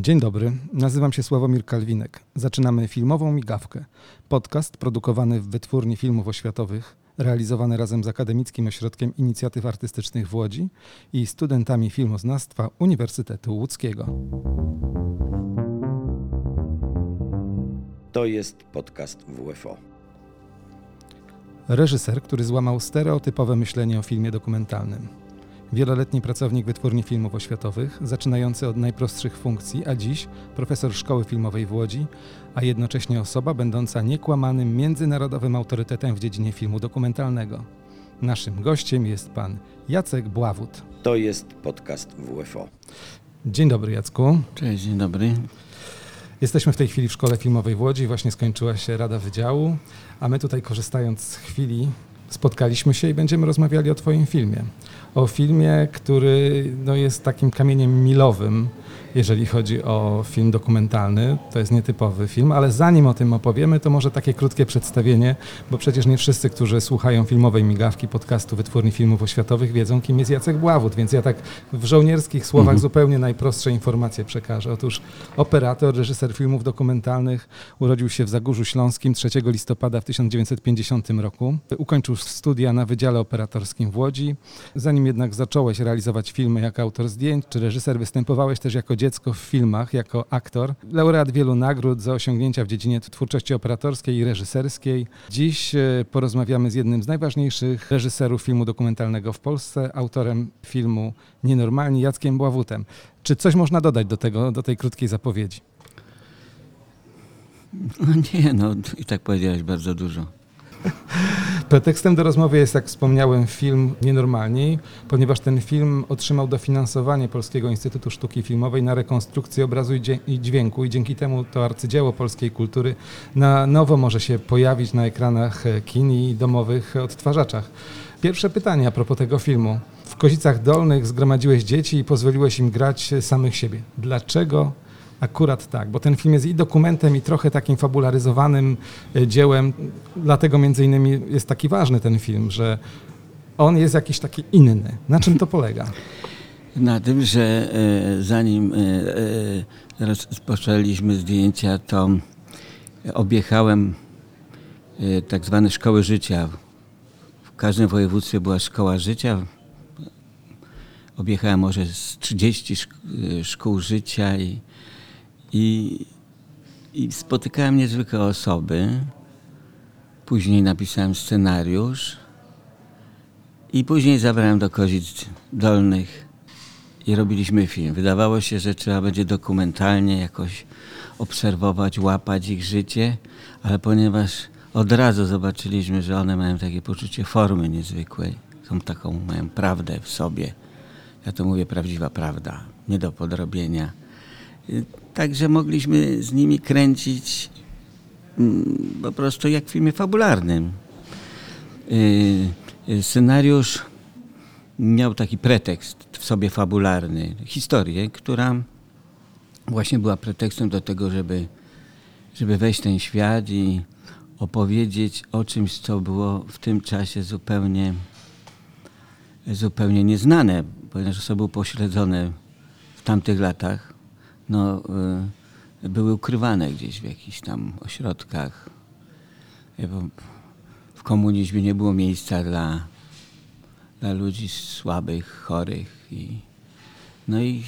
Dzień dobry, nazywam się Sławomir Kalwinek. Zaczynamy filmową migawkę. Podcast produkowany w Wytwórni Filmów Oświatowych, realizowany razem z Akademickim Ośrodkiem Inicjatyw Artystycznych w Łodzi i studentami filmoznawstwa Uniwersytetu Łódzkiego. To jest podcast WFO. Reżyser, który złamał stereotypowe myślenie o filmie dokumentalnym. Wieloletni pracownik Wytwórni Filmów Oświatowych, zaczynający od najprostszych funkcji, a dziś profesor Szkoły Filmowej w Łodzi, a jednocześnie osoba będąca niekłamanym międzynarodowym autorytetem w dziedzinie filmu dokumentalnego. Naszym gościem jest pan Jacek Bławut. To jest podcast WFO. Dzień dobry Jacku. Cześć, dzień dobry. Jesteśmy w tej chwili w Szkole Filmowej w Łodzi, właśnie skończyła się Rada Wydziału, a my tutaj korzystając z chwili spotkaliśmy się i będziemy rozmawiali o Twoim filmie. O filmie, który no, jest takim kamieniem milowym jeżeli chodzi o film dokumentalny. To jest nietypowy film, ale zanim o tym opowiemy, to może takie krótkie przedstawienie, bo przecież nie wszyscy, którzy słuchają filmowej migawki podcastu Wytwórni Filmów Oświatowych wiedzą, kim jest Jacek Bławut, więc ja tak w żołnierskich słowach mhm. zupełnie najprostsze informacje przekażę. Otóż operator, reżyser filmów dokumentalnych urodził się w Zagórzu Śląskim 3 listopada w 1950 roku. Ukończył studia na Wydziale Operatorskim w Łodzi. Zanim jednak zacząłeś realizować filmy jako autor zdjęć czy reżyser, występowałeś też jako dziecko w filmach jako aktor. Laureat wielu nagród za osiągnięcia w dziedzinie twórczości operatorskiej i reżyserskiej. Dziś e, porozmawiamy z jednym z najważniejszych reżyserów filmu dokumentalnego w Polsce, autorem filmu Nienormalni, Jackiem Bławutem. Czy coś można dodać do tego, do tej krótkiej zapowiedzi? No nie, no i tak powiedziałeś bardzo dużo. Pretekstem do rozmowy jest, jak wspomniałem, film Nienormalni, ponieważ ten film otrzymał dofinansowanie Polskiego Instytutu Sztuki Filmowej na rekonstrukcję obrazu i dźwięku i dzięki temu to arcydzieło polskiej kultury na nowo może się pojawić na ekranach kin i domowych odtwarzaczach. Pierwsze pytanie a propos tego filmu. W Kozicach Dolnych zgromadziłeś dzieci i pozwoliłeś im grać samych siebie. Dlaczego Akurat tak, bo ten film jest i dokumentem, i trochę takim fabularyzowanym e, dziełem. Dlatego między innymi jest taki ważny ten film, że on jest jakiś taki inny. Na czym to polega? Na tym, że e, zanim e, rozpoczęliśmy zdjęcia, to objechałem tak zwane szkoły życia. W każdym województwie była szkoła życia. Objechałem może z 30 szkół życia i i, I spotykałem niezwykłe osoby. Później napisałem scenariusz. I później zabrałem do Kozic Dolnych i robiliśmy film. Wydawało się, że trzeba będzie dokumentalnie jakoś obserwować, łapać ich życie, ale ponieważ od razu zobaczyliśmy, że one mają takie poczucie formy niezwykłej, są taką, mają prawdę w sobie. Ja to mówię prawdziwa prawda, nie do podrobienia Także mogliśmy z nimi kręcić mm, po prostu jak w filmie fabularnym. Y, y, scenariusz miał taki pretekst w sobie fabularny, historię, która właśnie była pretekstem do tego, żeby, żeby wejść w ten świat i opowiedzieć o czymś, co było w tym czasie zupełnie, zupełnie nieznane, ponieważ to było pośledzone w tamtych latach no, y, były ukrywane gdzieś w jakichś tam ośrodkach. W komunizmie nie było miejsca dla, dla ludzi słabych, chorych. I, no i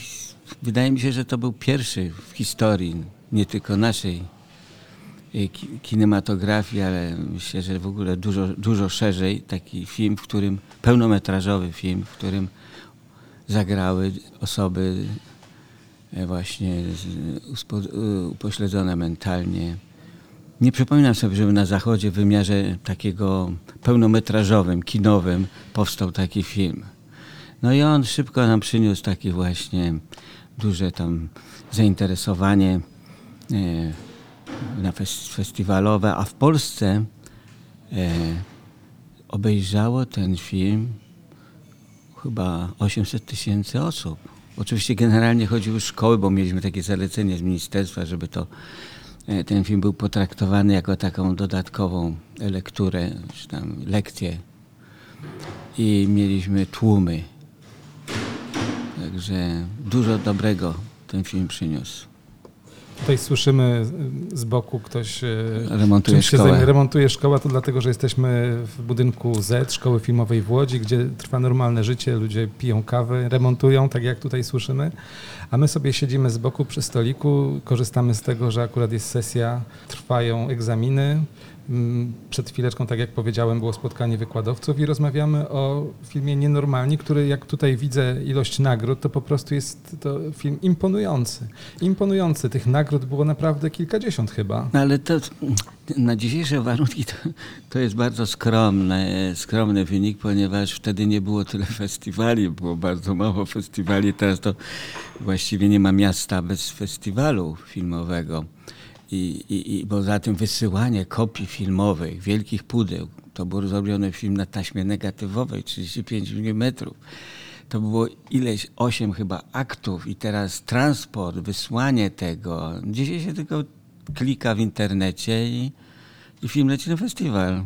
wydaje mi się, że to był pierwszy w historii, nie tylko naszej y, kinematografii, ale myślę, że w ogóle dużo, dużo szerzej taki film, w którym, pełnometrażowy film, w którym zagrały osoby właśnie e, upośledzone mentalnie. Nie przypominam sobie, żeby na zachodzie w wymiarze takiego pełnometrażowym, kinowym powstał taki film. No i on szybko nam przyniósł takie właśnie duże tam zainteresowanie e, na festiwalowe, a w Polsce obejrzało ten film chyba 800 tysięcy osób. Oczywiście generalnie chodziły szkoły, bo mieliśmy takie zalecenie z ministerstwa, żeby to e, ten film był potraktowany jako taką dodatkową lekturę, czy tam lekcję. I mieliśmy tłumy. Także dużo dobrego ten film przyniósł. Tutaj słyszymy z boku ktoś e, remontuje szkołę. Zajmie, remontuje szkoła, to dlatego, że jesteśmy w budynku Z, Szkoły Filmowej w Łodzi, gdzie trwa normalne życie, ludzie piją kawę, remontują, tak jak tutaj słyszymy, a my sobie siedzimy z boku przy stoliku, korzystamy z tego, że akurat jest sesja, trwają egzaminy, przed chwileczką, tak jak powiedziałem, było spotkanie wykładowców i rozmawiamy o filmie Nienormalni, który jak tutaj widzę ilość nagród, to po prostu jest to film imponujący. Imponujący. Tych nagród było naprawdę kilkadziesiąt chyba. No ale to na dzisiejsze warunki to, to jest bardzo skromny, skromny wynik, ponieważ wtedy nie było tyle festiwali, było bardzo mało festiwali. Teraz to właściwie nie ma miasta bez festiwalu filmowego. I, i, I tym wysyłanie kopii filmowych, wielkich pudeł, to był zrobiony film na taśmie negatywowej, 35 mm. To było ileś, osiem chyba aktów i teraz transport, wysłanie tego. Dzisiaj się tylko klika w internecie i, i film leci na festiwal.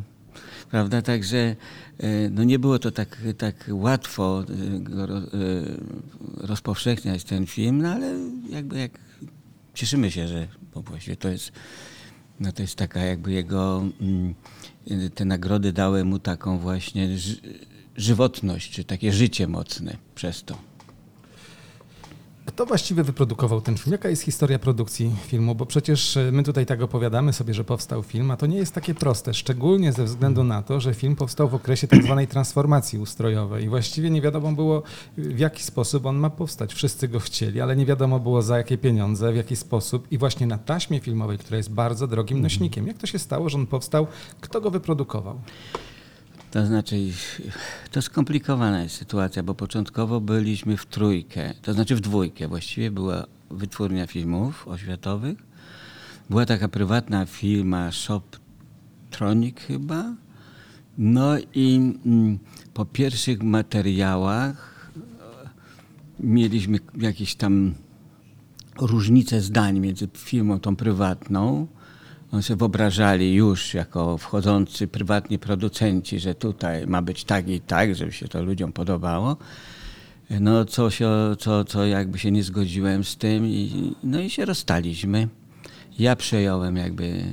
Prawda? Także e, no nie było to tak, tak łatwo e, e, rozpowszechniać ten film, no ale jakby jak cieszymy się, że bo właściwie to jest, no to jest taka jakby jego, mm, te nagrody dały mu taką właśnie żywotność, czy takie życie mocne przez to. Kto właściwie wyprodukował ten film? Jaka jest historia produkcji filmu? Bo przecież e, my tutaj tak opowiadamy sobie, że powstał film, a to nie jest takie proste, szczególnie ze względu na to, że film powstał w okresie tak zwanej transformacji ustrojowej i właściwie nie wiadomo było, w jaki sposób on ma powstać. Wszyscy go chcieli, ale nie wiadomo było za jakie pieniądze, w jaki sposób i właśnie na taśmie filmowej, która jest bardzo drogim nośnikiem. Jak to się stało, że on powstał? Kto go wyprodukował? To znaczy, to skomplikowana jest sytuacja, bo początkowo byliśmy w trójkę, to znaczy w dwójkę. Właściwie była wytwórnia filmów oświatowych. Była taka prywatna firma Shoptronic chyba. No i mm, po pierwszych materiałach e, mieliśmy jakieś tam różnice zdań między firmą tą prywatną, oni sobie wyobrażali już jako wchodzący prywatni producenci, że tutaj ma być tak i tak, żeby się to ludziom podobało. No co, się, co, co jakby się nie zgodziłem z tym i, no i się rozstaliśmy. Ja przejąłem jakby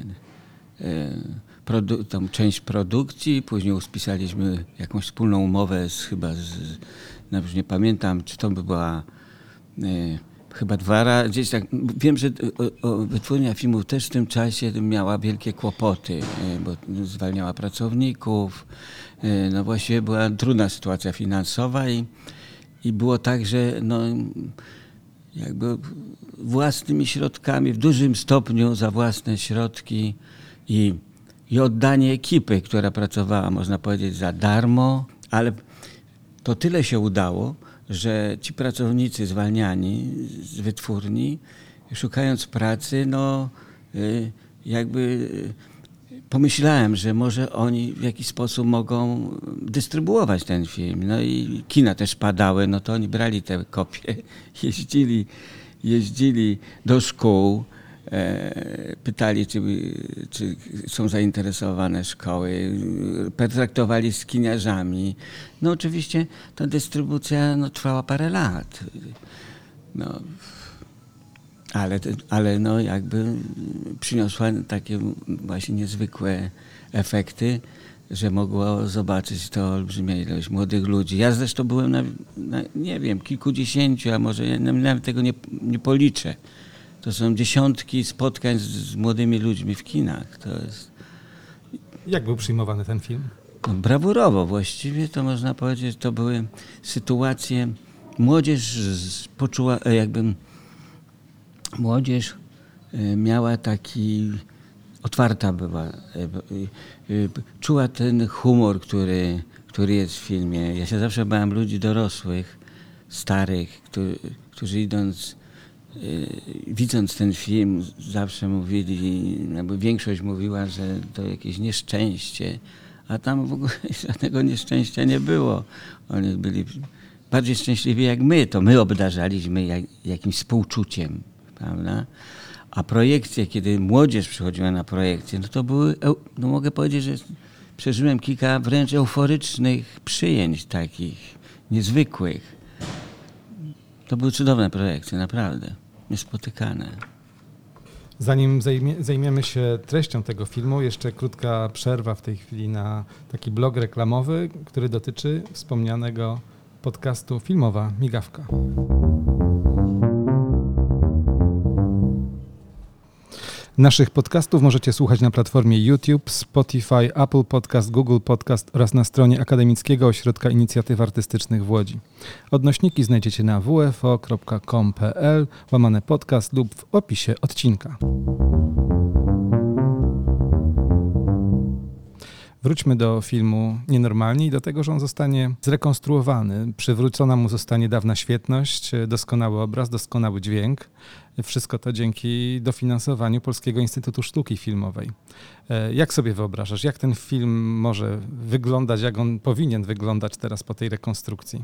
e, tą część produkcji, później uspisaliśmy jakąś wspólną umowę z chyba z, no już nie pamiętam, czy to by była e, chyba dwa razy, gdzieś tak, wiem, że o, wytwórnia filmów też w tym czasie miała wielkie kłopoty, e, bo zwalniała pracowników, e, no właściwie była trudna sytuacja finansowa i, i było tak, że no, jakby własnymi środkami, w dużym stopniu za własne środki i, i oddanie ekipy, która pracowała, można powiedzieć, za darmo, ale to tyle się udało, że ci pracownicy zwalniani z wytwórni, szukając pracy, no y, jakby y, pomyślałem, że może oni w jakiś sposób mogą dystrybuować ten film. No i kina też padały, no to oni brali te kopie, jeździli, jeździli do szkół, pytali, czy, czy są zainteresowane szkoły, pertraktowali z kiniarzami. No oczywiście ta dystrybucja no, trwała parę lat. No, ale, ale no jakby przyniosła takie właśnie niezwykłe efekty, że mogło zobaczyć to olbrzymia ilość młodych ludzi. Ja zresztą byłem na, na nie wiem, kilkudziesięciu, a może ja nawet tego nie, nie policzę to są dziesiątki spotkań z, z młodymi ludźmi w kinach. To jest... Jak był przyjmowany ten film? No, brawurowo właściwie to można powiedzieć, to były sytuacje, młodzież poczuła, e, jakby młodzież e, miała taki, otwarta była, e, czuła ten humor, który, który jest w filmie. Ja się zawsze bałem ludzi dorosłych, starych, którzy, którzy idąc widząc ten film, zawsze mówili, jakby większość mówiła, że to jakieś nieszczęście, a tam w ogóle żadnego nieszczęścia nie było. Oni byli bardziej szczęśliwi jak my, to my obdarzaliśmy jak, jakimś współczuciem, prawda? A projekcje, kiedy młodzież przychodziła na projekcje, no to były, no mogę powiedzieć, że przeżyłem kilka wręcz euforycznych przyjęć takich niezwykłych. To były cudowne projekcje, naprawdę. Niespotykane. Zanim zajmie, zajmiemy się treścią tego filmu, jeszcze krótka przerwa w tej chwili na taki blog reklamowy, który dotyczy wspomnianego podcastu Filmowa Migawka. Naszych podcastów możecie słuchać na platformie YouTube, Spotify, Apple Podcast, Google Podcast oraz na stronie Akademickiego Ośrodka Inicjatyw Artystycznych w Łodzi. Odnośniki znajdziecie na wfo.com.pl łamane podcast lub w opisie odcinka. Wróćmy do filmu Nienormalni i do tego, że on zostanie zrekonstruowany. Przywrócona mu zostanie dawna świetność, doskonały obraz, doskonały dźwięk. Wszystko to dzięki dofinansowaniu Polskiego Instytutu Sztuki Filmowej. E, jak sobie wyobrażasz, jak ten film może wyglądać, jak on powinien wyglądać teraz po tej rekonstrukcji?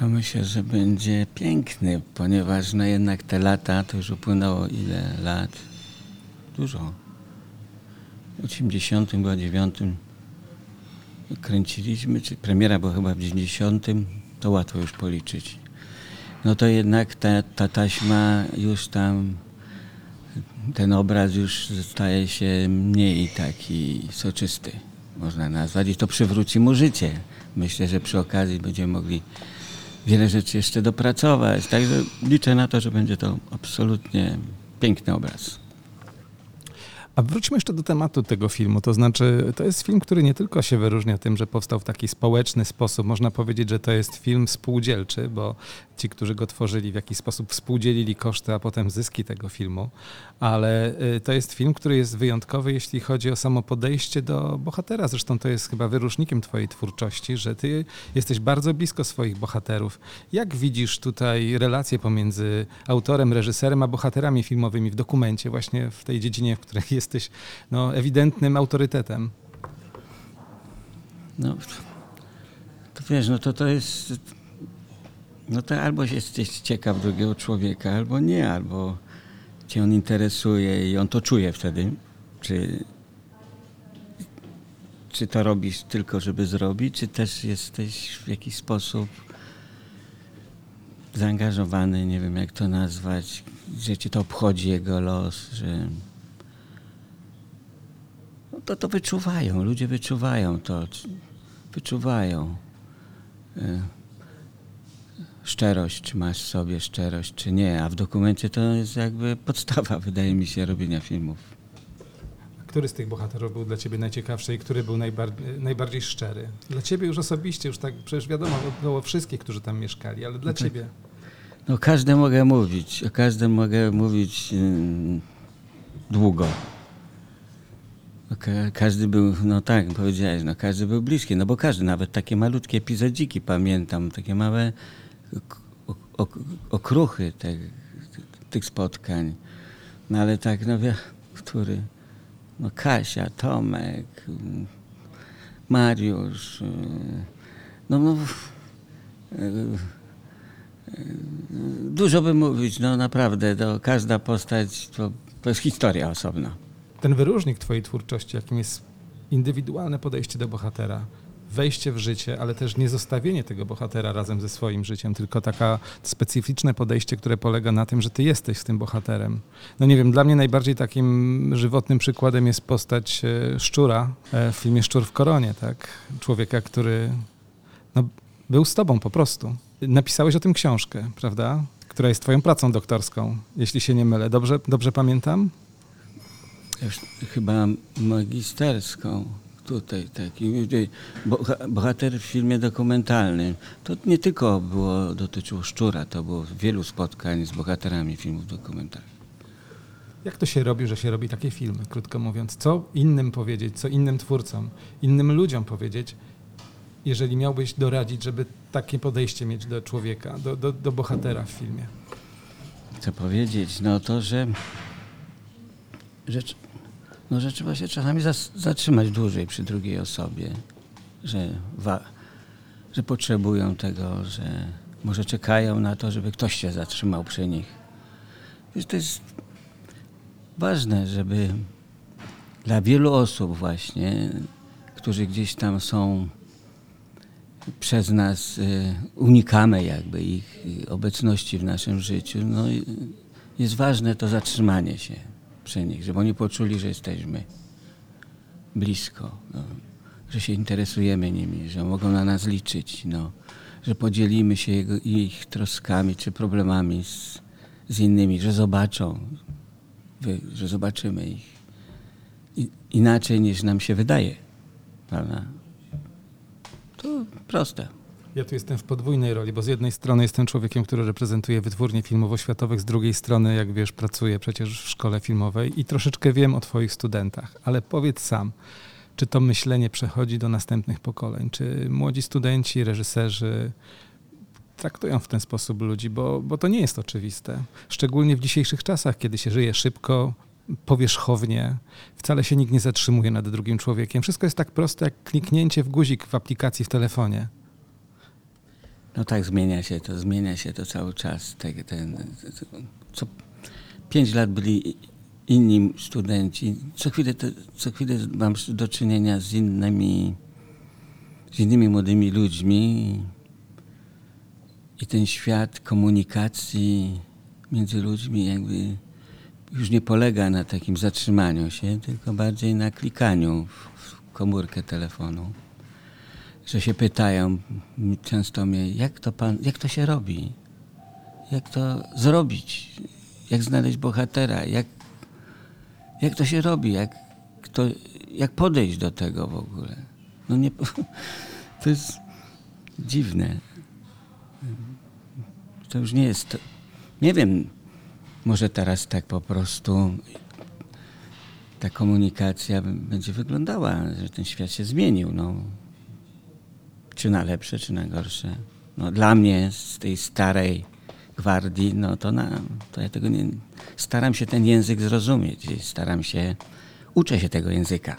No myślę, że będzie piękny, ponieważ no jednak te lata, to już upłynęło ile lat? Dużo. W 80 chyba 9 kręciliśmy, czy premiera była chyba w 90, to łatwo już policzyć. No to jednak ta, ta taśma już tam, ten obraz już staje się mniej taki soczysty, można nazwać, i to przywróci mu życie. Myślę, że przy okazji będziemy mogli wiele rzeczy jeszcze dopracować. Także liczę na to, że będzie to absolutnie piękny obraz. A wróćmy jeszcze do tematu tego filmu. To znaczy, to jest film, który nie tylko się wyróżnia tym, że powstał w taki społeczny sposób. Można powiedzieć, że to jest film spółdzielczy, bo ci, którzy go tworzyli, w jakiś sposób współdzielili koszty, a potem zyski tego filmu. Ale y, to jest film, który jest wyjątkowy, jeśli chodzi o samo podejście do bohatera. Zresztą to jest chyba wyróżnikiem Twojej twórczości, że Ty jesteś bardzo blisko swoich bohaterów. Jak widzisz tutaj relacje pomiędzy autorem, reżyserem, a bohaterami filmowymi w dokumencie, właśnie w tej dziedzinie, w której jesteś no, ewidentnym autorytetem? No, to wiesz, no to to jest no to albo jesteś ciekaw drugiego człowieka, albo nie, albo cię on interesuje i on to czuje wtedy, czy, czy to robisz tylko, żeby zrobić, czy też jesteś w jakiś sposób zaangażowany, nie wiem jak to nazwać, że cię to obchodzi jego los, że to to wyczuwają, ludzie wyczuwają to, wyczuwają. Y, szczerość, czy masz w sobie szczerość, czy nie. A w dokumencie to jest jakby podstawa, wydaje mi się, robienia filmów. Który z tych bohaterów był dla ciebie najciekawszy i który był najbardziej, najbardziej szczery? Dla ciebie już osobiście, już tak przecież wiadomo, było wszystkich, którzy tam mieszkali, ale dla no tak. ciebie? No każdy mogę mówić, o każdym mogę mówić yy, Każdy był, no tak, powiedziałeś, no każdy był bliski, no bo każdy, nawet takie malutkie epizodziki pamiętam, takie małe okruchy te, tych spotkań. No ale tak, no wie, który? No Kasia, Tomek, Mariusz. No, no dużo by mówić, no naprawdę, to każda postać to, to jest historia osobna. Ten wyróżnik twojej twórczości, jakim jest indywidualne podejście do bohatera, wejście w życie, ale też nie zostawienie tego bohatera razem ze swoim życiem, tylko taka specyficzne podejście, które polega na tym, że ty jesteś z tym bohaterem. No nie wiem, dla mnie najbardziej takim żywotnym przykładem jest postać e, Szczura e, w filmie Szczur w koronie, tak? Człowieka, który no, był z tobą po prostu. Napisałeś o tym książkę, prawda? Która jest twoją pracą doktorską, jeśli się nie mylę. Dobrze, dobrze pamiętam? Chyba magisterską tutaj taki bohater w filmie dokumentalnym. To nie tylko było, dotyczyło szczura, to było wielu spotkań z bohaterami filmów dokumentalnych. Jak to się robi, że się robi takie filmy, krótko mówiąc? Co innym powiedzieć, co innym twórcom, innym ludziom powiedzieć, jeżeli miałbyś doradzić, żeby takie podejście mieć do człowieka, do, do, do bohatera w filmie? Co powiedzieć? No to, że rzecz, no, że trzeba się czasami zatrzymać dłużej przy drugiej osobie, że, że potrzebują tego, że może czekają na to, żeby ktoś się zatrzymał przy nich. Wiesz, to jest ważne, żeby dla wielu osób właśnie, którzy gdzieś tam są przez nas, y, unikamy jakby ich obecności w naszym życiu, no, jest ważne to zatrzymanie się przy żeby oni poczuli, że jesteśmy blisko, no, że się interesujemy nimi, że mogą na nas liczyć, no, że podzielimy się jego, ich troskami czy problemami z, z innymi, że zobaczą, że zobaczymy ich inaczej niż nam się wydaje. Prawda? To proste. Ja tu jestem w podwójnej roli, bo z jednej strony jestem człowiekiem, który reprezentuje wytwórnie filmowo-światowych, z drugiej strony, jak wiesz, pracuję przecież w szkole filmowej i troszeczkę wiem o twoich studentach, ale powiedz sam, czy to myślenie przechodzi do następnych pokoleń? Czy młodzi studenci, reżyserzy traktują w ten sposób ludzi, bo, bo to nie jest oczywiste. Szczególnie w dzisiejszych czasach, kiedy się żyje szybko, powierzchownie, wcale się nikt nie zatrzymuje nad drugim człowiekiem. Wszystko jest tak proste jak kliknięcie w guzik w aplikacji w telefonie. No tak, zmienia się to, zmienia się to cały czas. Ten, ten, co pięć lat byli inni studenci. Co chwilę, to, co chwilę mam do czynienia z innymi, z innymi młodymi ludźmi i ten świat komunikacji między ludźmi jakby już nie polega na takim zatrzymaniu się, tylko bardziej na klikaniu w komórkę telefonu. Że się pytają często mnie, jak to, pan, jak to się robi? Jak to zrobić? Jak znaleźć bohatera? Jak, jak to się robi? Jak, kto, jak podejść do tego w ogóle? No nie, to jest dziwne. To już nie jest. Nie wiem, może teraz tak po prostu ta komunikacja będzie wyglądała, że ten świat się zmienił. No. Czy na lepsze, czy na gorsze. No, dla mnie z tej starej gwardii, no to, na, to ja tego nie... Staram się ten język zrozumieć. Staram się... Uczę się tego języka.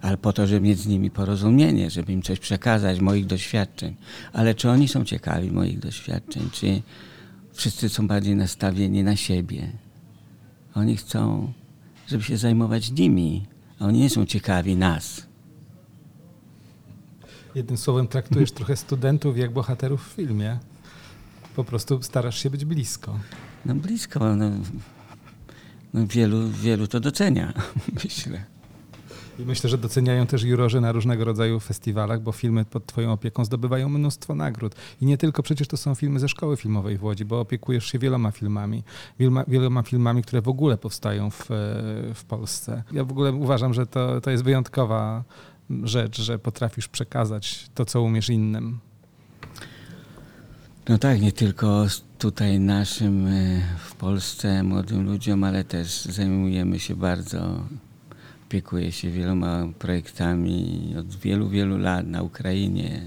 Ale po to, żeby mieć z nimi porozumienie, żeby im coś przekazać, moich doświadczeń. Ale czy oni są ciekawi moich doświadczeń, czy Wszyscy są bardziej nastawieni na siebie. Oni chcą, żeby się zajmować nimi, a oni nie są ciekawi nas. Jednym słowem traktujesz trochę studentów jak bohaterów w filmie. Po prostu starasz się być blisko. No blisko. No, no wielu, wielu to docenia, myślę. I myślę, że doceniają też jurorzy na różnego rodzaju festiwalach, bo filmy pod Twoją opieką zdobywają mnóstwo nagród. I nie tylko przecież to są filmy ze szkoły filmowej w Łodzi, bo opiekujesz się wieloma filmami, wieloma, wieloma filmami, które w ogóle powstają w, w Polsce. Ja w ogóle uważam, że to, to jest wyjątkowa rzecz, że potrafisz przekazać to, co umiesz innym. No tak, nie tylko tutaj naszym e, w Polsce młodym ludziom, ale też zajmujemy się bardzo opiekuję się wieloma projektami od wielu, wielu lat na Ukrainie,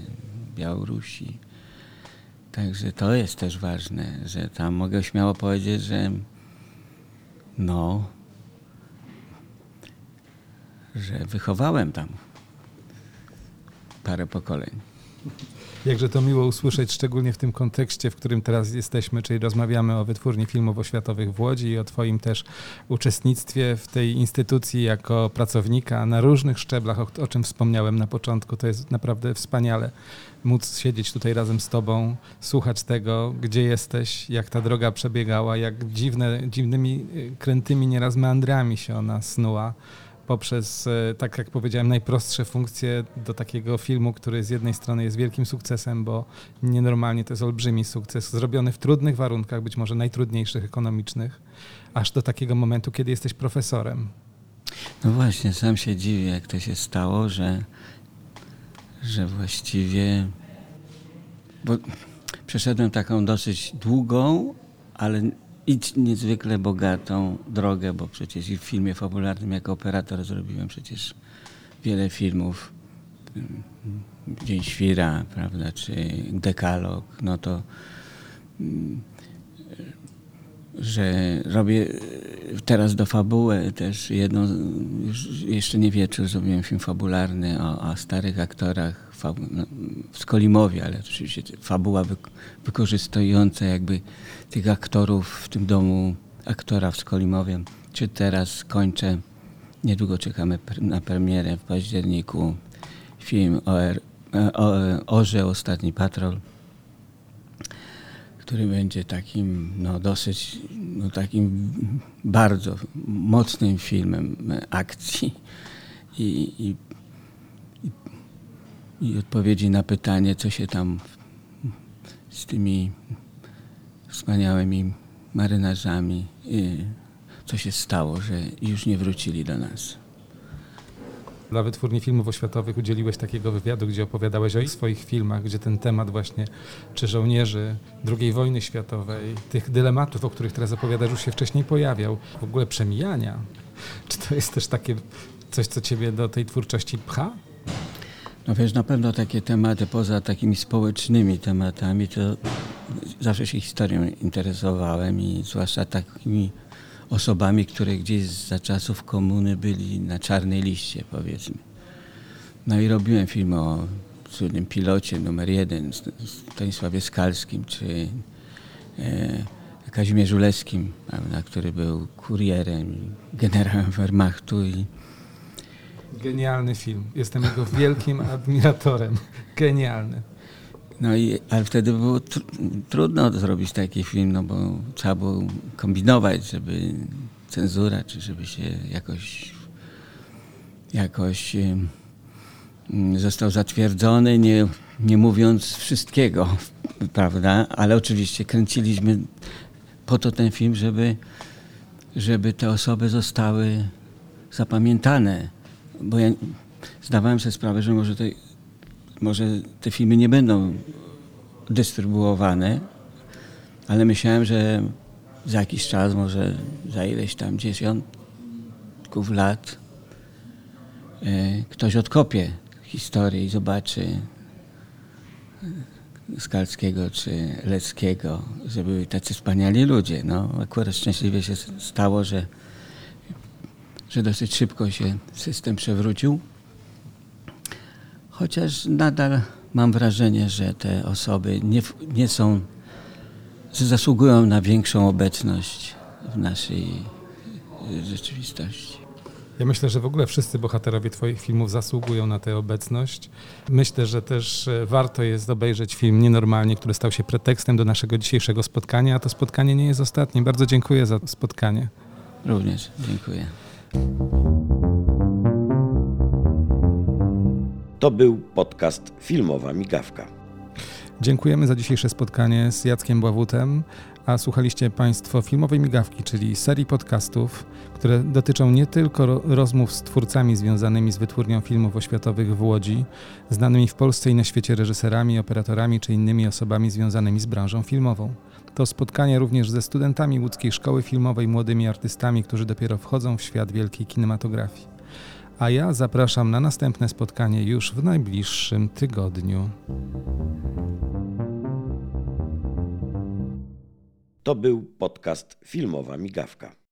Białorusi. Także to jest też ważne, że tam mogę śmiało powiedzieć, że no, że wychowałem tam parę pokoleń. Jakże to miło usłyszeć, szczególnie w tym kontekście, w którym teraz jesteśmy, czyli rozmawiamy o wytwórni filmowo-światowych w Łodzi i o Twoim też uczestnictwie w tej instytucji jako pracownika na różnych szczeblach, o, o czym wspomniałem na początku. To jest naprawdę wspaniale móc siedzieć tutaj razem z Tobą, słuchać tego, gdzie jesteś, jak ta droga przebiegała, jak dziwne, dziwnymi, y, krętymi nieraz meandrami się ona snuła poprzez, e, tak jak powiedziałem, najprostsze funkcje do takiego filmu, który z jednej strony jest wielkim sukcesem, bo nienormalnie to jest olbrzymi sukces, zrobiony w trudnych warunkach, być może najtrudniejszych ekonomicznych, aż do takiego momentu, kiedy jesteś profesorem. No właśnie, sam się dziwię, jak to się stało, że, że właściwie. Bo przeszedłem taką dosyć długą, ale i niezwykle bogatą drogę, bo przecież i w filmie fabularnym jako operator zrobiłem przecież wiele filmów. Dzień Świra, prawda, czy Dekalog, no to że robię teraz do fabuły też jedną, jeszcze nie wieczór zrobiłem film fabularny o, o starych aktorach no, w Skolimowie, ale oczywiście fabuła wykorzystująca jakby tych aktorów w tym domu aktora w Skolimowie. Czy teraz kończę, niedługo czekamy na premierę w październiku, film o, o, Orze, Ostatni Patrol, który będzie takim no, dosyć, no, takim bardzo mocnym filmem akcji i, i, i odpowiedzi na pytanie, co się tam z tymi wspaniałymi marynarzami, co się stało, że już nie wrócili do nas. Dla Wytwórni Filmów Oświatowych udzieliłeś takiego wywiadu, gdzie opowiadałeś o swoich filmach, gdzie ten temat właśnie, czy żołnierzy II wojny światowej, tych dylematów, o których teraz opowiadasz, już się wcześniej pojawiał, w ogóle przemijania. Czy to jest też takie coś, co ciebie do tej twórczości pcha? No wiesz, na pewno takie tematy, poza takimi społecznymi tematami, to zawsze się historią interesowałem i zwłaszcza takimi osobami, które gdzieś za czasów komuny byli na czarnej liście, powiedzmy. No i robiłem film o cudnym pilocie numer jeden, Stanisławie Skalskim, czy e, Kazimierzu Leskim, prawda, który był kurierem, generałem Wehrmachtu i Genialny film. Jestem jego wielkim admiratorem. Genialny. No i, ale wtedy było tr trudno zrobić taki film, no bo trzeba było kombinować, żeby cenzura, czy żeby się jakoś, jakoś został zatwierdzony, nie, nie mówiąc wszystkiego, prawda? Ale oczywiście kręciliśmy po to ten film, żeby, żeby te osoby zostały zapamiętane. Bo ja zdawałem sobie sprawę, że może te, może te filmy nie będą dystrybuowane, ale myślałem, że za jakiś czas, może za ileś tam dziesiątków lat, e, ktoś odkopie historię i zobaczy e, Skalskiego czy Leckiego, że byli tacy wspaniali ludzie. No, akurat szczęśliwie się stało, że, że dosyć szybko się system przewrócił. Chociaż nadal mam wrażenie, że te osoby nie, nie są, że zasługują na większą obecność w naszej rzeczywistości. Ja myślę, że w ogóle wszyscy bohaterowie Twoich filmów zasługują na tę obecność. Myślę, że też e, warto jest obejrzeć film Nienormalnie, który stał się pretekstem do naszego dzisiejszego spotkania, a to spotkanie nie jest ostatnie. Bardzo dziękuję za spotkanie. Również dziękuję. To był podcast Filmowa Migawka. Dziękujemy za dzisiejsze spotkanie z Jackiem Bławutem, a słuchaliście Państwo Filmowej Migawki, czyli serii podcastów, które dotyczą nie tylko rozmów z twórcami związanymi z wytwórnią filmów oświatowych w Łodzi, znanymi w Polsce i na świecie reżyserami, operatorami czy innymi osobami związanymi z branżą filmową. To spotkanie również ze studentami łódzkiej szkoły filmowej, młodymi artystami, którzy dopiero wchodzą w świat wielkiej kinematografii a ja zapraszam na następne spotkanie już w najbliższym tygodniu. To był podcast Filmowa Migawka.